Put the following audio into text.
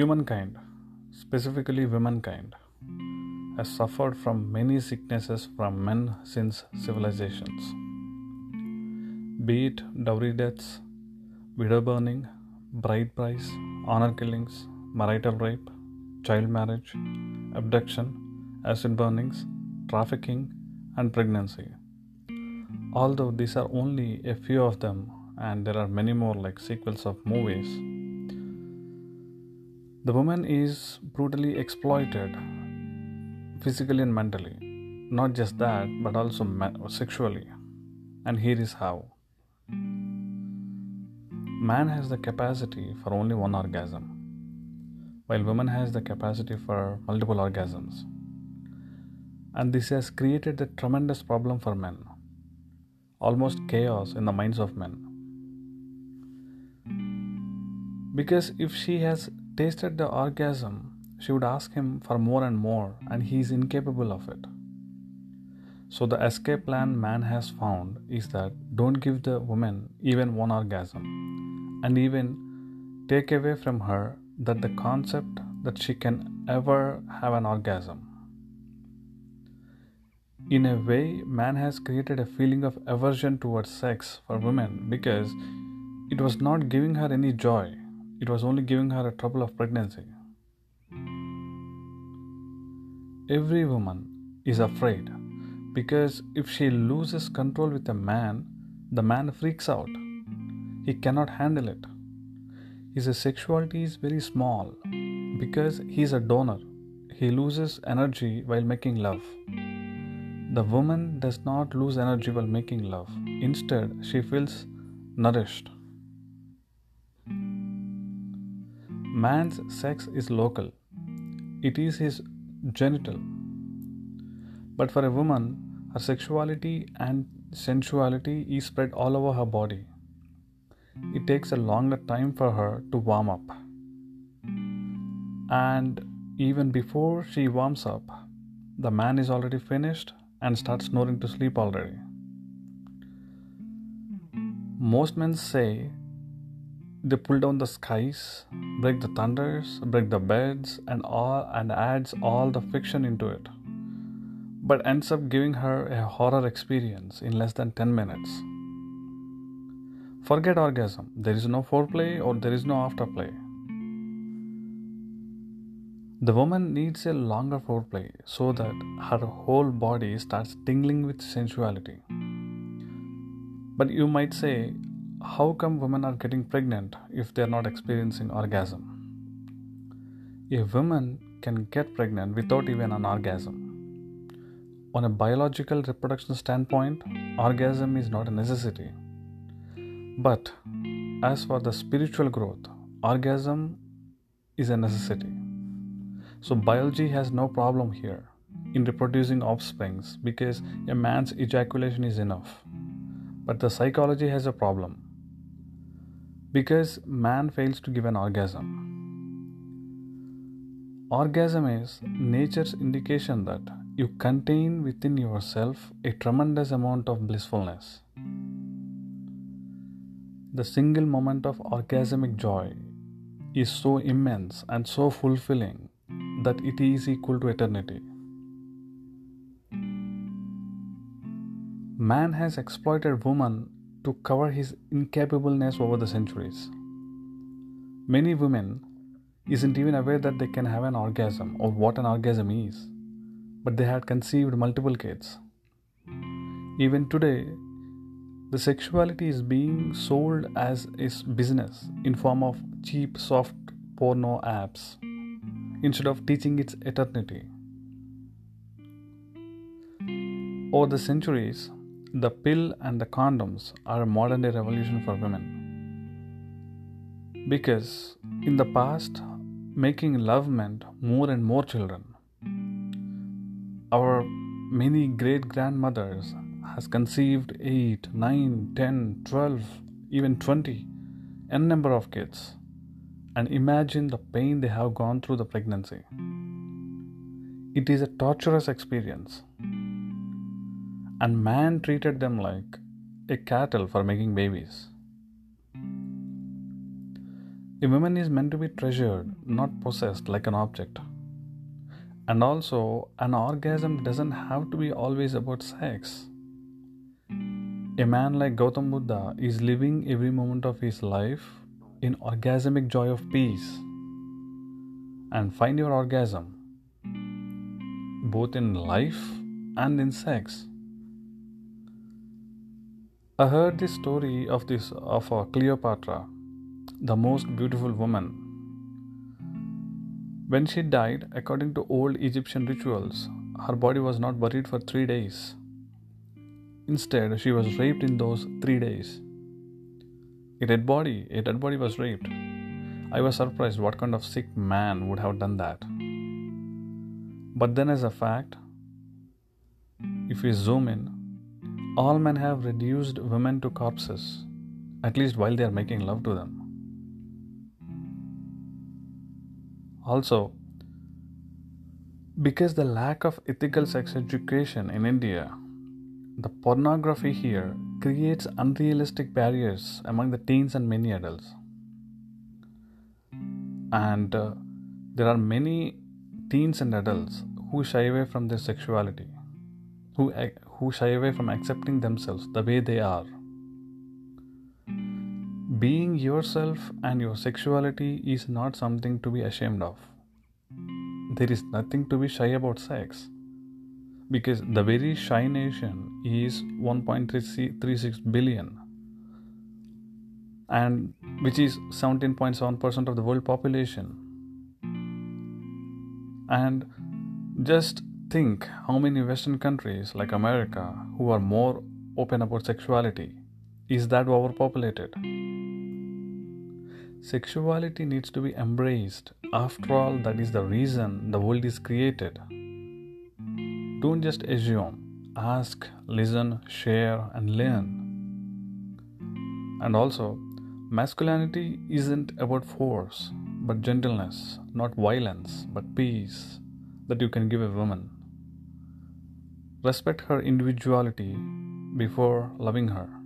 Humankind, specifically womankind, has suffered from many sicknesses from men since civilizations. Be it dowry deaths, widow burning, bride price, honor killings, marital rape, child marriage, abduction, acid burnings, trafficking, and pregnancy. Although these are only a few of them, and there are many more like sequels of movies, the woman is brutally exploited physically and mentally. Not just that, but also sexually. And here is how man has the capacity for only one orgasm, while woman has the capacity for multiple orgasms. And this has created a tremendous problem for men, almost chaos in the minds of men. Because if she has tasted the orgasm, she would ask him for more and more, and he is incapable of it. So, the escape plan man has found is that don't give the woman even one orgasm, and even take away from her that the concept that she can ever have an orgasm. In a way, man has created a feeling of aversion towards sex for women because it was not giving her any joy it was only giving her a trouble of pregnancy. Every woman is afraid because if she loses control with a man, the man freaks out. He cannot handle it. His sexuality is very small because he is a donor. He loses energy while making love. The woman does not lose energy while making love. Instead, she feels nourished. Man's sex is local, it is his genital. But for a woman, her sexuality and sensuality is spread all over her body. It takes a longer time for her to warm up. And even before she warms up, the man is already finished and starts snoring to sleep already. Most men say they pull down the skies, break the thunders, break the beds, and all and adds all the fiction into it. But ends up giving her a horror experience in less than 10 minutes. Forget orgasm. There is no foreplay or there is no afterplay. The woman needs a longer foreplay so that her whole body starts tingling with sensuality. But you might say, how come women are getting pregnant if they are not experiencing orgasm? A woman can get pregnant without even an orgasm. On a biological reproduction standpoint, orgasm is not a necessity. But as for the spiritual growth, orgasm is a necessity. So biology has no problem here in reproducing offsprings because a man's ejaculation is enough. But the psychology has a problem because man fails to give an orgasm. Orgasm is nature's indication that you contain within yourself a tremendous amount of blissfulness. The single moment of orgasmic joy is so immense and so fulfilling that it is equal to eternity. Man has exploited woman to cover his incapableness over the centuries. Many women isn't even aware that they can have an orgasm or what an orgasm is, but they had conceived multiple kids. Even today, the sexuality is being sold as is business in form of cheap soft porno apps instead of teaching its eternity. Over the centuries, the pill and the condoms are a modern day revolution for women. Because in the past, making love meant more and more children. Our many great grandmothers has conceived 8, 9, 10, 12, even 20, n number of kids. And imagine the pain they have gone through the pregnancy. It is a torturous experience and man treated them like a cattle for making babies. a woman is meant to be treasured, not possessed like an object. And also, an orgasm doesn't have to be always about sex. A man like Gautam Buddha is living every moment of his life in orgasmic joy of peace. And find your orgasm both in life and in sex. I heard the story of this of a Cleopatra the most beautiful woman. When she died, according to old Egyptian rituals, her body was not buried for three days. Instead, she was raped in those three days. A dead body, a dead body was raped. I was surprised what kind of sick man would have done that. But then, as a fact, if we zoom in, all men have reduced women to corpses, at least while they are making love to them. Also, because the lack of ethical sex education in India, the pornography here creates unrealistic barriers among the teens and many adults. And uh, there are many teens and adults who shy away from their sexuality, who, who shy away from accepting themselves the way they are. Being yourself and your sexuality is not something to be ashamed of. There is nothing to be shy about sex because the very shy nation is 1.36 billion and which is 17.7% of the world population and just think how many western countries like america who are more open about sexuality is that overpopulated Sexuality needs to be embraced. After all, that is the reason the world is created. Don't just assume, ask, listen, share, and learn. And also, masculinity isn't about force, but gentleness, not violence, but peace that you can give a woman. Respect her individuality before loving her.